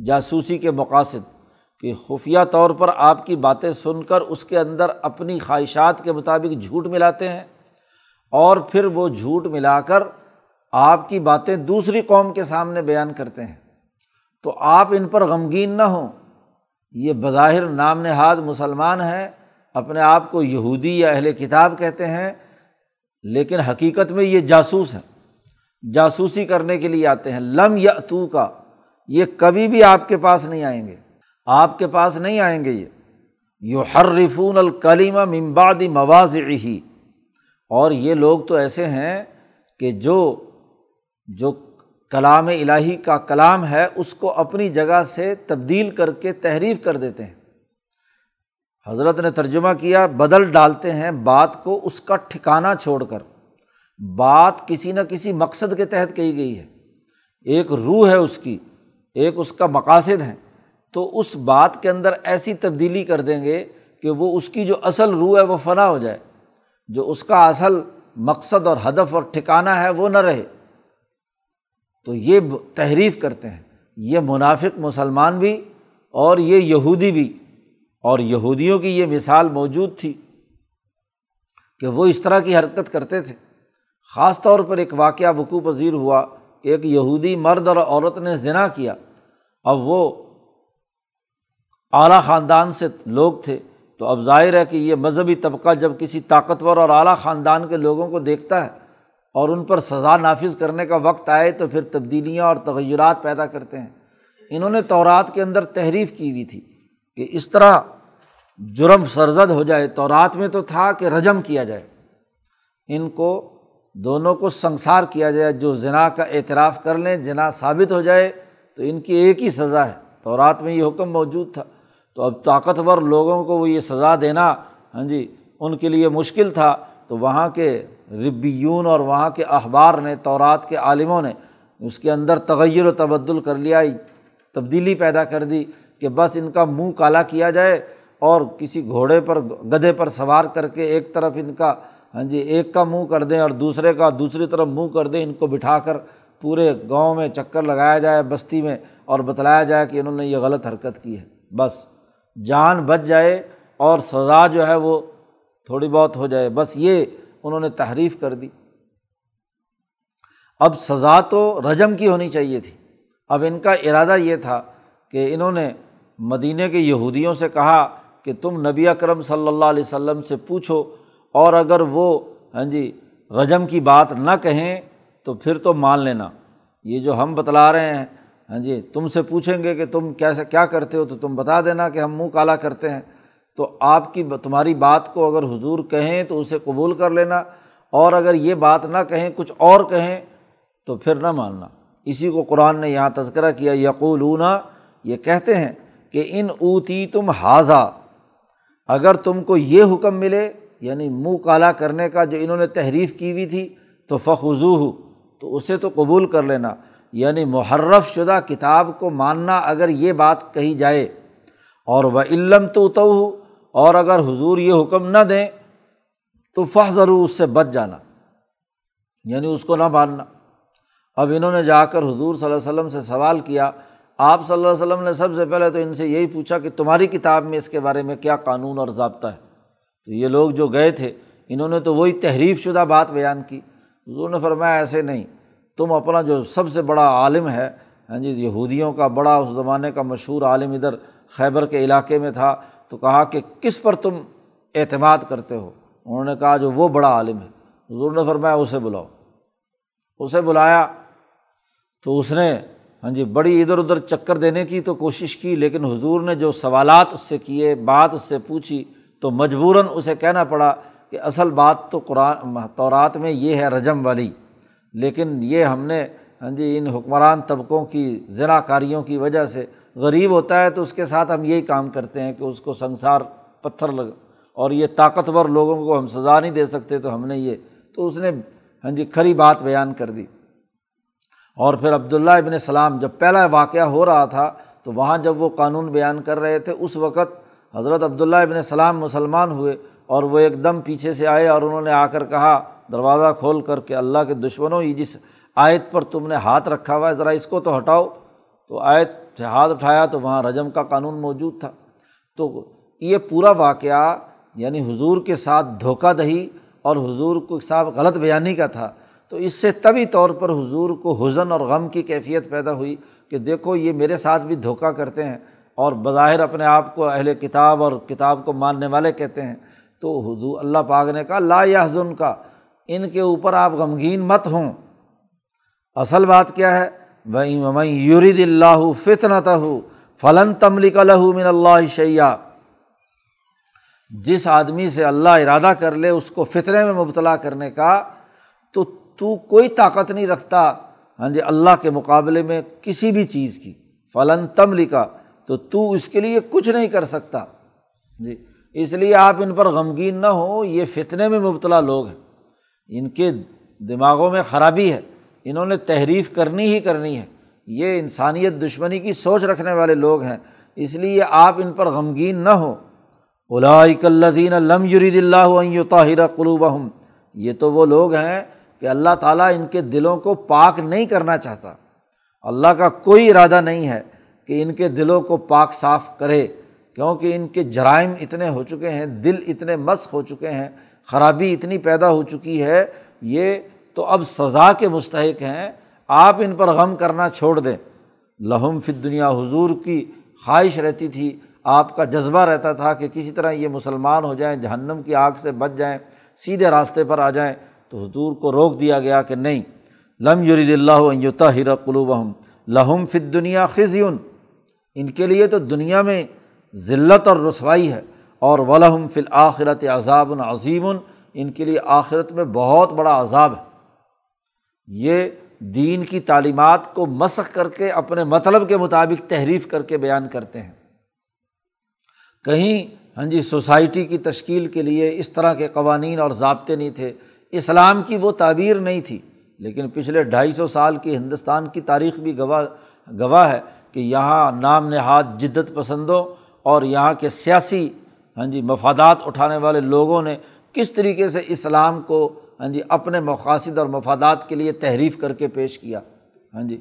جاسوسی کے مقاصد کہ خفیہ طور پر آپ کی باتیں سن کر اس کے اندر اپنی خواہشات کے مطابق جھوٹ ملاتے ہیں اور پھر وہ جھوٹ ملا کر آپ کی باتیں دوسری قوم کے سامنے بیان کرتے ہیں۔ تو آپ ان پر غمگین نہ ہوں۔ یہ بظاہر نام نہاد مسلمان ہیں۔ اپنے آپ کو یہودی یا اہل کتاب کہتے ہیں، لیکن حقیقت میں یہ جاسوس ہے جاسوسی کرنے کے لیے آتے ہیں۔ لم یا تو کا یہ کبھی بھی آپ کے پاس نہیں آئیں گے۔ آپ کے پاس نہیں آئیں گے یہ۔ یو ہر رفون الکلیمہ ممبادی مواز ہی اور یہ لوگ تو ایسے ہیں کہ جو جو کلام الہی کا کلام ہے، اس کو اپنی جگہ سے تبدیل کر کے تحریف کر دیتے ہیں۔ حضرت نے ترجمہ کیا، بدل ڈالتے ہیں بات کو اس کا ٹھکانا چھوڑ کر۔ بات کسی نہ کسی مقصد کے تحت کہی گئی ہے۔ ایک روح ہے اس کی، ایک اس کا مقاصد ہے۔ تو اس بات کے اندر ایسی تبدیلی کر دیں گے کہ وہ اس کی جو اصل روح ہے وہ فنا ہو جائے۔ جو اس کا اصل مقصد اور ہدف اور ٹھکانا ہے وہ نہ رہے۔ تو یہ تحریف کرتے ہیں۔ یہ منافق مسلمان بھی اور یہ یہودی بھی۔ اور یہودیوں کی یہ مثال موجود تھی کہ وہ اس طرح کی حرکت کرتے تھے۔ خاص طور پر ایک واقعہ وقوع پذیر ہوا کہ ایک یہودی مرد اور عورت نے ذنا کیا۔ اب وہ اعلیٰ خاندان سے لوگ تھے، تو اب ظاہر ہے کہ یہ مذہبی طبقہ جب کسی طاقتور اور اعلیٰ خاندان کے لوگوں کو دیکھتا ہے اور ان پر سزا نافذ کرنے کا وقت آئے، تو پھر تبدیلیاں اور تغیرات پیدا کرتے ہیں۔ انہوں نے تورات کے اندر تحریف کی ہوئی تھی۔ کہ اس طرح جرم سرزد ہو جائے، تو رات میں تو تھا کہ رجم کیا جائے۔ ان کو دونوں کو سنسار کیا جائے، جو جنا کا اعتراف کر لیں جنا ثابت ہو جائے، تو ان کی ایک ہی سزا ہے۔ تو رات میں یہ حکم موجود تھا۔ تو اب طاقتور لوگوں کو وہ یہ سزا دینا ہاں جی ان کے لیے مشکل تھا۔ تو وہاں کے ربیون اور وہاں کے اخبار نے، تورات کے عالموں نے، اس کے اندر تغیر و تبدل کر لیا، تبدیلی پیدا کر دی۔ کہ بس ان کا منہ کالا کیا جائے اور کسی گھوڑے پر، گدھے پر سوار کر کے ایک طرف ان کا ہاں جی ایک کا منہ کر دیں اور دوسرے کا، دوسری طرف منہ کر دیں، ان کو بٹھا کر پورے گاؤں میں چکر لگایا جائے، بستی میں، اور بتلایا جائے کہ انہوں نے یہ غلط حرکت کی ہے۔ بس، جان بچ جائے اور سزا جو ہے وہ تھوڑی بہت ہو جائے۔ بس یہ انہوں نے تحریف کر دی۔ اب سزا تو رجم کی ہونی چاہیے تھی۔ اب ان کا ارادہ یہ تھا کہ انہوں نے مدینہ کے یہودیوں سے کہا کہ تم نبی اکرم صلی اللہ علیہ وسلم سے پوچھو اور اگر وہ ہاں جی رجم کی بات نہ کہیں تو پھر تو مان لینا۔ یہ جو ہم بتلا رہے ہیں ہاں جی تم سے پوچھیں گے کہ تم کیسے، کیا کرتے ہو تو تم بتا دینا کہ ہم منہ کالا کرتے ہیں۔ تو آپ کی تمہاری بات کو اگر حضور کہیں تو اسے قبول کر لینا۔ اور اگر یہ بات نہ کہیں، کچھ اور کہیں تو پھر نہ ماننا۔ اسی کو قرآن نے یہاں تذکرہ کیا یقولونا یہ کہتے ہیں کہ ان اوتی تم حاضہ اگر تم کو یہ حکم ملے یعنی منہ کالا کرنے کا جو انہوں نے تحریف کی ہوئی تھی، تو فخو ہو تو اسے تو قبول کر لینا۔ یعنی محرف شدہ کتاب کو ماننا اگر یہ بات کہی جائے، اور وہ علم تو تو ہو اور اگر حضور یہ حکم نہ دیں، تو فخ ضرور اس سے بچ جانا۔ یعنی اس کو نہ ماننا۔ اب انہوں نے جا کر حضور صلی اللہ علیہ وسلم سے سوال کیا آپ صلی اللہ علیہ وسلم نے سب سے پہلے تو ان سے یہی پوچھا کہ تمہاری کتاب میں اس کے بارے میں کیا قانون اور ضابطہ ہے؟ تو یہ لوگ جو گئے تھے، انہوں نے تو وہی تحریف شدہ بات بیان کی۔ حضور نے فرمایا، ایسے نہیں، تم اپنا جو سب سے بڑا عالم ہے ہاں جی یہودیوں کا بڑا، اس زمانے کا مشہور عالم ادھر خیبر کے علاقے میں تھا، تو کہا کہ کس پر تم اعتماد کرتے ہو؟ انہوں نے کہا، جو وہ بڑا عالم ہے۔ حضور نے فرمایا، اسے بلاؤ۔ اسے بلایا تو اس نے ہاں جی بڑی ادھر ادھر چکر دینے کی تو کوشش کی، لیکن حضور نے جو سوالات اس سے کیے، بات اس سے پوچھی، تو مجبوراً اسے کہنا پڑا کہ اصل بات تو قرآن طورات میں یہ ہے رجم والی۔ لیکن یہ ہم نے ہاں جی ان حکمران طبقوں کی ذرا کاریوں کی وجہ سے غریب ہوتا ہے تو اس کے ساتھ ہم یہی کام کرتے ہیں کہ اس کو سنسار پتھر لگ، اور یہ طاقتور لوگوں کو ہم سزا نہیں دے سکتے تو ہم نے یہ، تو اس نے ہاں جی کھری بات بیان کر دی۔ اور پھر عبداللہ ابن السلام جب پہلا واقعہ ہو رہا تھا، تو وہاں جب وہ قانون بیان کر رہے تھے، اس وقت حضرت عبداللہ ابن السلام مسلمان ہوئے اور وہ ایک دم پیچھے سے آئے اور انہوں نے آ کر کہا، دروازہ کھول کر کے اللہ کے دشمنوں ہی جس آیت پر تم نے ہاتھ رکھا ہوا ہے، ذرا اس کو تو ہٹاؤ۔ تو آیت سے ہاتھ اٹھایا تو وہاں رجم کا قانون موجود تھا۔ تو یہ پورا واقعہ یعنی حضور کے ساتھ دھوکہ دہی اور حضور کو ساتھ غلط بیانی کا تھا۔ تو اس سے طبی طور پر حضور کو حزن اور غم کی کیفیت پیدا ہوئی کہ دیکھو یہ میرے ساتھ بھی دھوکہ کرتے ہیں اور بظاہر اپنے آپ کو اہل کتاب اور کتاب کو ماننے والے کہتے ہیں۔ تو حضور اللہ پاک نے کہا، لا یا حضن کا ان کے اوپر آپ غمگین مت ہوں۔ اصل بات کیا ہے؟ وہیں یورید اللہ فتنت ہو فلن تملک لہو من اللہ شیا جس آدمی سے اللہ ارادہ کر لے، اس کو فطرے میں مبتلا کرنے کا، تو تو کوئی طاقت نہیں رکھتا ہاں جی اللہ کے مقابلے میں کسی بھی چیز کی۔ فلاں تم لکھا تو تو اس کے لیے کچھ نہیں کر سکتا۔ جی اس لیے آپ ان پر غمگین نہ ہو، یہ فتنے میں مبتلا لوگ ہیں۔ ان کے دماغوں میں خرابی ہے۔ انہوں نے تحریف کرنی ہی کرنی ہے۔ یہ انسانیت دشمنی کی سوچ رکھنے والے لوگ ہیں۔ اس لیے آپ ان پر غمگین نہ ہو۔ الدین علم یرید اللہ طاہر قلوب یہ تو وہ لوگ ہیں کہ اللہ تعالیٰ ان کے دلوں کو پاک نہیں کرنا چاہتا۔ اللہ کا کوئی ارادہ نہیں ہے کہ ان کے دلوں کو پاک صاف کرے، کیونکہ ان کے جرائم اتنے ہو چکے ہیں، دل اتنے مس ہو چکے ہیں، خرابی اتنی پیدا ہو چکی ہے، یہ تو اب سزا کے مستحق ہیں۔ آپ ان پر غم کرنا چھوڑ دیں۔ لہم فت دنیا حضور کی خواہش رہتی تھی، آپ کا جذبہ رہتا تھا کہ کسی طرح یہ مسلمان ہو جائیں، جہنم کی آگ سے بچ جائیں، سیدھے راستے پر آ جائیں۔ تو حضور کو روک دیا گیا کہ نہیں، لم یرید اللہ ہر قلوب لہم فت دنیا خزیون۔ ان کے لیے تو دنیا میں ذلت اور رسوائی ہے، اور ولہم فل آخرت عذاب العظیم ان کے لیے آخرت میں بہت بڑا عذاب ہے۔ یہ دین کی تعلیمات کو مسخ کر کے اپنے مطلب کے مطابق تحریف کر کے بیان کرتے ہیں۔ کہیں ہاں جی سوسائٹی کی تشکیل کے لیے اس طرح کے قوانین اور ضابطے نہیں تھے۔ اسلام کی وہ تعبیر نہیں تھی، لیکن پچھلے ڈھائی سو سال کی ہندوستان کی تاریخ بھی گواہ گواہ ہے کہ یہاں نام نہاد جدت پسندوں اور یہاں کے سیاسی ہاں جی مفادات اٹھانے والے لوگوں نے کس طریقے سے اسلام کو ہاں جی اپنے مقاصد اور مفادات کے لیے تحریف کر کے پیش کیا ہاں جی۔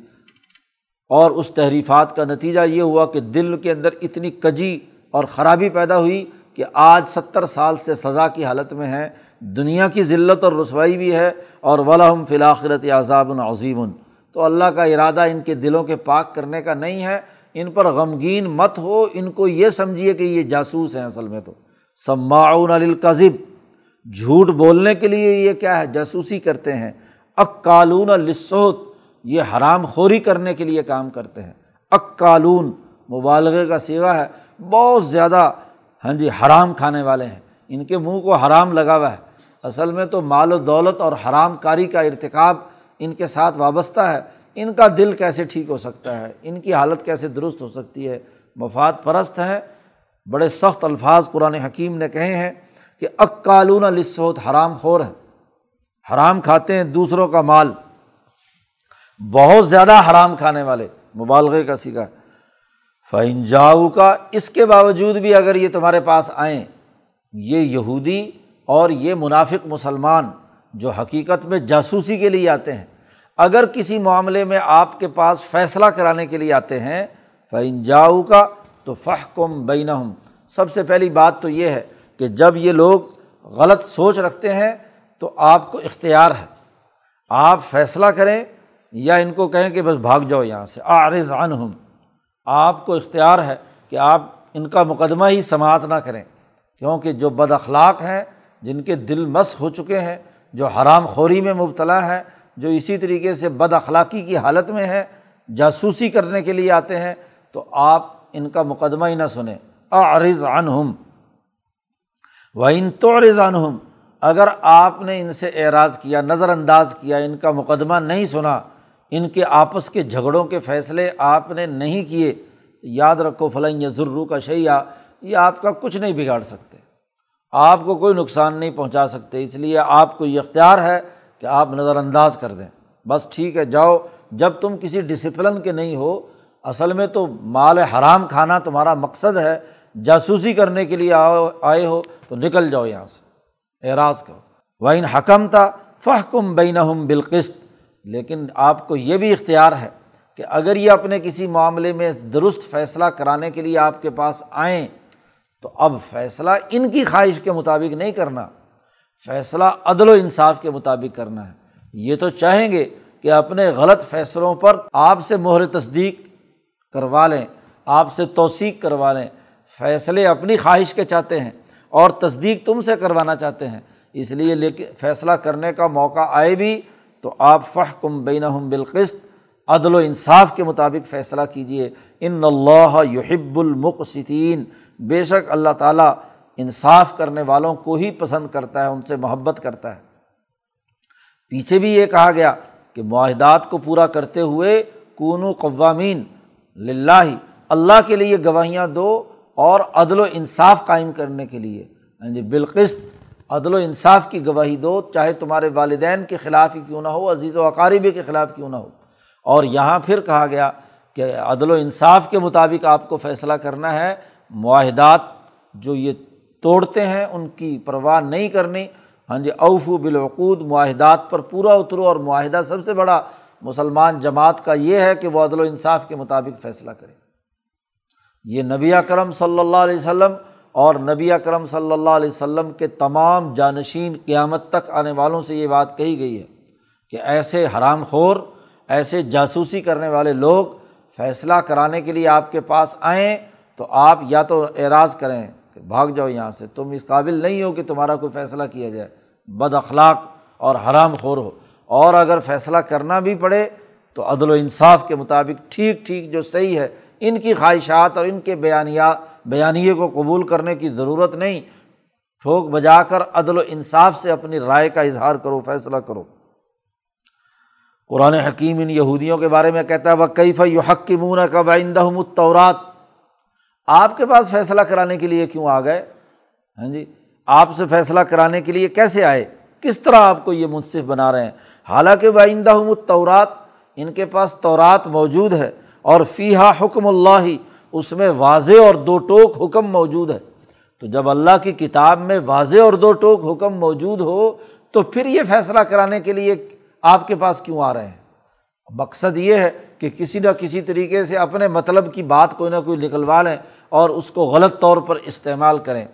اور اس تحریفات کا نتیجہ یہ ہوا کہ دل کے اندر اتنی کجی اور خرابی پیدا ہوئی کہ آج ستر سال سے سزا کی حالت میں ہے دنیا کی ذلت اور رسوائی بھی ہے اور ولاحم فلاخرت عذاب العظیم تو اللہ کا ارادہ ان کے دلوں کے پاک کرنے کا نہیں ہے۔ ان پر غمگین مت ہو۔ ان کو یہ سمجھیے کہ یہ جاسوس ہیں اصل میں تو۔ سماعون القذب جھوٹ بولنے کے لیے یہ کیا ہے؟ جاسوسی کرتے ہیں۔ اکالون السوت یہ حرام خوری کرنے کے لیے کام کرتے ہیں۔ اکالون مبالغے کا سیوا ہے۔ بہت زیادہ ہاں جی حرام کھانے والے ہیں۔ ان کے منہ کو حرام لگا ہوا ہے۔ اصل میں تو مال و دولت اور حرام کاری کا ارتکاب ان کے ساتھ وابستہ ہے۔ ان کا دل کیسے ٹھیک ہو سکتا ہے؟ ان کی حالت کیسے درست ہو سکتی ہے؟ مفاد پرست ہیں۔ بڑے سخت الفاظ قرآن حکیم نے کہے ہیں کہ اکالون لسوت حرام خور ہیں۔ حرام کھاتے ہیں دوسروں کا مال۔ بہت زیادہ حرام کھانے والے، مبالغے کا سیکھا فائن جاؤ کا اس کے باوجود بھی اگر یہ تمہارے پاس آئیں، یہ یہودی اور یہ منافق مسلمان جو حقیقت میں جاسوسی کے لیے آتے ہیں۔ اگر کسی معاملے میں آپ کے پاس فیصلہ کرانے کے لیے آتے ہیں فعن جاؤ کا تو فح کم بین سب سے پہلی بات تو یہ ہے کہ جب یہ لوگ غلط سوچ رکھتے ہیں تو آپ کو اختیار ہے۔ آپ فیصلہ کریں یا ان کو کہیں کہ بس بھاگ جاؤ یہاں سے۔ عارض عن ہوں آپ کو اختیار ہے کہ آپ ان کا مقدمہ ہی سماعت نہ کریں۔ کیونکہ جو بد اخلاق ہیں جن کے دل مس ہو چکے ہیں، جو حرام خوری میں مبتلا ہے جو اسی طریقے سے بد اخلاقی کی حالت میں ہے جاسوسی کرنے کے لیے آتے ہیں، تو آپ ان کا مقدمہ ہی نہ سنیں۔ عرض عنہم۔ و ان تو عرض عنہم۔ اگر آپ نے ان سے اعراض کیا، نظر انداز کیا، ان کا مقدمہ نہیں سنا، ان کے آپس کے جھگڑوں کے فیصلے آپ نے نہیں کیے، یاد رکھو فلاں یا ضرور کا شیا یہ آپ کا کچھ نہیں بگاڑ سکتے۔ آپ کو کوئی نقصان نہیں پہنچا سکتے، اس لیے آپ کو یہ اختیار ہے کہ آپ نظر انداز کر دیں۔ بس ٹھیک ہے، جاؤ۔ جب تم کسی ڈسپلن کے نہیں ہو، اصل میں تو مال حرام کھانا تمہارا مقصد ہے۔ جاسوسی کرنے کے لیے آئے ہو، تو نکل جاؤ یہاں سے۔ اعراض کرو۔ وہ ان حکم تھا فہ کم بین بالقست لیکن آپ کو یہ بھی اختیار ہے کہ اگر یہ اپنے کسی معاملے میں درست فیصلہ کرانے کے لیے آپ کے پاس آئیں تو اب فیصلہ ان کی خواہش کے مطابق نہیں کرنا، فیصلہ عدل و انصاف کے مطابق کرنا ہے۔ یہ تو چاہیں گے کہ اپنے غلط فیصلوں پر آپ سے مہر تصدیق کروا لیں، آپ سے توثیق کروا لیں۔ فیصلے اپنی خواہش کے چاہتے ہیں اور تصدیق تم سے کروانا چاہتے ہیں۔ اس لیے لیکن فیصلہ کرنے کا موقع آئے بھی تو آپ فہ کم بین بالقست عدل و انصاف کے مطابق فیصلہ کیجیے ان اللہ یحب المقصین بے شک اللہ تعالیٰ انصاف کرنے والوں کو ہی پسند کرتا ہے، ان سے محبت کرتا ہے۔ پیچھے بھی یہ کہا گیا کہ معاہدات کو پورا کرتے ہوئے کون و قوامین لاہ اللہ کے لیے گواہیاں دو اور عدل و انصاف قائم کرنے کے لیے۔ یعنی جی بالقست عدل و انصاف کی گواہی دو، چاہے تمہارے والدین کے خلاف ہی کیوں نہ ہو، عزیز و اقاربی کے خلاف کیوں نہ ہو۔ اور یہاں پھر کہا گیا کہ عدل و انصاف کے مطابق آپ کو فیصلہ کرنا ہے معاہدات جو یہ توڑتے ہیں، ان کی پرواہ نہیں کرنی۔ ہاں جی اوف و بالعقود، معاہدات پر پورا اترو۔ اور معاہدہ سب سے بڑا مسلمان جماعت کا یہ ہے کہ وہ عدل و انصاف کے مطابق فیصلہ کرے۔ یہ نبی کرم صلی اللہ علیہ وسلم اور نبی کرم صلی اللہ علیہ وسلم کے تمام جانشین قیامت تک آنے والوں سے یہ بات کہی گئی ہے کہ ایسے حرام خور، ایسے جاسوسی کرنے والے لوگ فیصلہ کرانے کے لیے آپ کے پاس آئیں۔ تو آپ یا تو اعراض کریں کہ بھاگ جاؤ یہاں سے، تم اس قابل نہیں ہو کہ تمہارا کوئی فیصلہ کیا جائے۔ بد اخلاق اور حرام خور ہو۔ اور اگر فیصلہ کرنا بھی پڑے تو عدل و انصاف کے مطابق ٹھیک ٹھیک جو صحیح ہے، ان کی خواہشات اور ان کے بیانیات بیانیے کو قبول کرنے کی ضرورت نہیں۔ ٹھوک بجا کر عدل و انصاف سے اپنی رائے کا اظہار کرو، فیصلہ کرو۔ قرآن حکیم ان یہودیوں کے بارے میں کہتا ہے وہ کئی فی حق کا بائندہ متورات آپ کے پاس فیصلہ کرانے کے لیے کیوں آ گئے؟ ہاں جی آپ سے فیصلہ کرانے کے لیے کیسے آئے؟ کس طرح آپ کو یہ منصف بنا رہے ہیں؟ حالانکہ بائندہ تورات ان کے پاس تورات موجود ہے اور فیحا حکم اللہ ہی اس میں واضح اور دو ٹوک حکم موجود ہے۔ تو جب اللہ کی کتاب میں واضح اور دو ٹوک حکم موجود ہو، تو پھر یہ فیصلہ کرانے کے لیے آپ کے پاس کیوں آ رہے ہیں؟ مقصد یہ ہے کہ کسی نہ کسی طریقے سے اپنے مطلب کی بات کوئی نہ کوئی نکلوا لیں۔ اور اس کو غلط طور پر استعمال کریں۔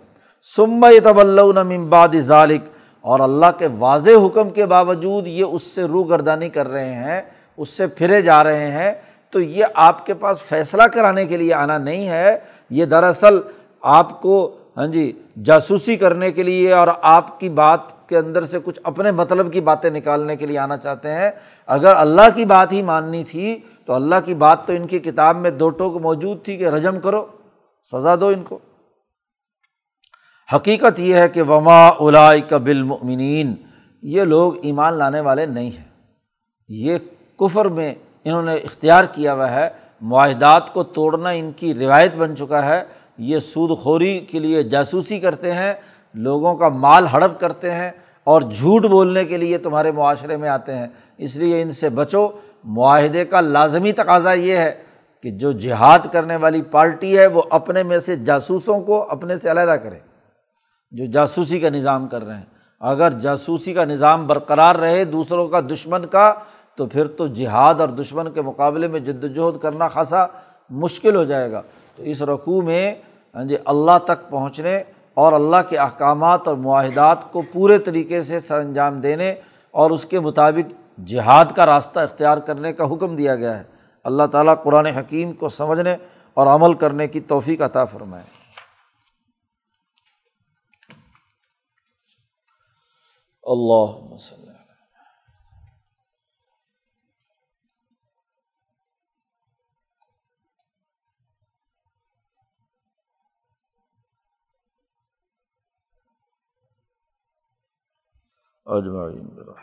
سم طب اللہ ذالق اور اللہ کے واضح حکم کے باوجود یہ اس سے روح گردانی کر رہے ہیں، اس سے پھرے جا رہے ہیں۔ تو یہ آپ کے پاس فیصلہ کرانے کے لیے آنا نہیں ہے، یہ دراصل آپ کو ہاں جی جاسوسی کرنے کے لیے اور آپ کی بات کے اندر سے کچھ اپنے مطلب کی باتیں نکالنے کے لیے آنا چاہتے ہیں۔ اگر اللہ کی بات ہی ماننی تھی تو اللہ کی بات تو ان کی کتاب میں دو ٹوک موجود تھی کہ رجم کرو۔ سزا دو ان کو۔ حقیقت یہ ہے کہ وما الائی بالمؤمنین یہ لوگ ایمان لانے والے نہیں ہیں۔ یہ کفر میں انہوں نے اختیار کیا ہوا ہے، معاہدات کو توڑنا ان کی روایت بن چکا ہے۔ یہ سود خوری کے لیے جاسوسی کرتے ہیں، لوگوں کا مال ہڑپ کرتے ہیں اور جھوٹ بولنے کے لیے تمہارے معاشرے میں آتے ہیں۔ اس لیے ان سے بچو۔ معاہدے کا لازمی تقاضا یہ ہے کہ جو جہاد کرنے والی پارٹی ہے وہ اپنے میں سے جاسوسوں کو اپنے سے علیحدہ کرے، جو جاسوسی کا نظام کر رہے ہیں۔ اگر جاسوسی کا نظام برقرار رہے دوسروں کا، دشمن کا، تو پھر تو جہاد اور دشمن کے مقابلے میں جد وجہد کرنا خاصا مشکل ہو جائے گا۔ تو اس رقوع میں ہاں جی اللہ تک پہنچنے اور اللہ کے احکامات اور معاہدات کو پورے طریقے سے سر انجام دینے اور اس کے مطابق جہاد کا راستہ اختیار کرنے کا حکم دیا گیا ہے۔ اللہ تعالیٰ قرآن حکیم کو سمجھنے اور عمل کرنے کی توفیق عطا فرمائے۔ اللہ وسلم اجمعین برحمتہ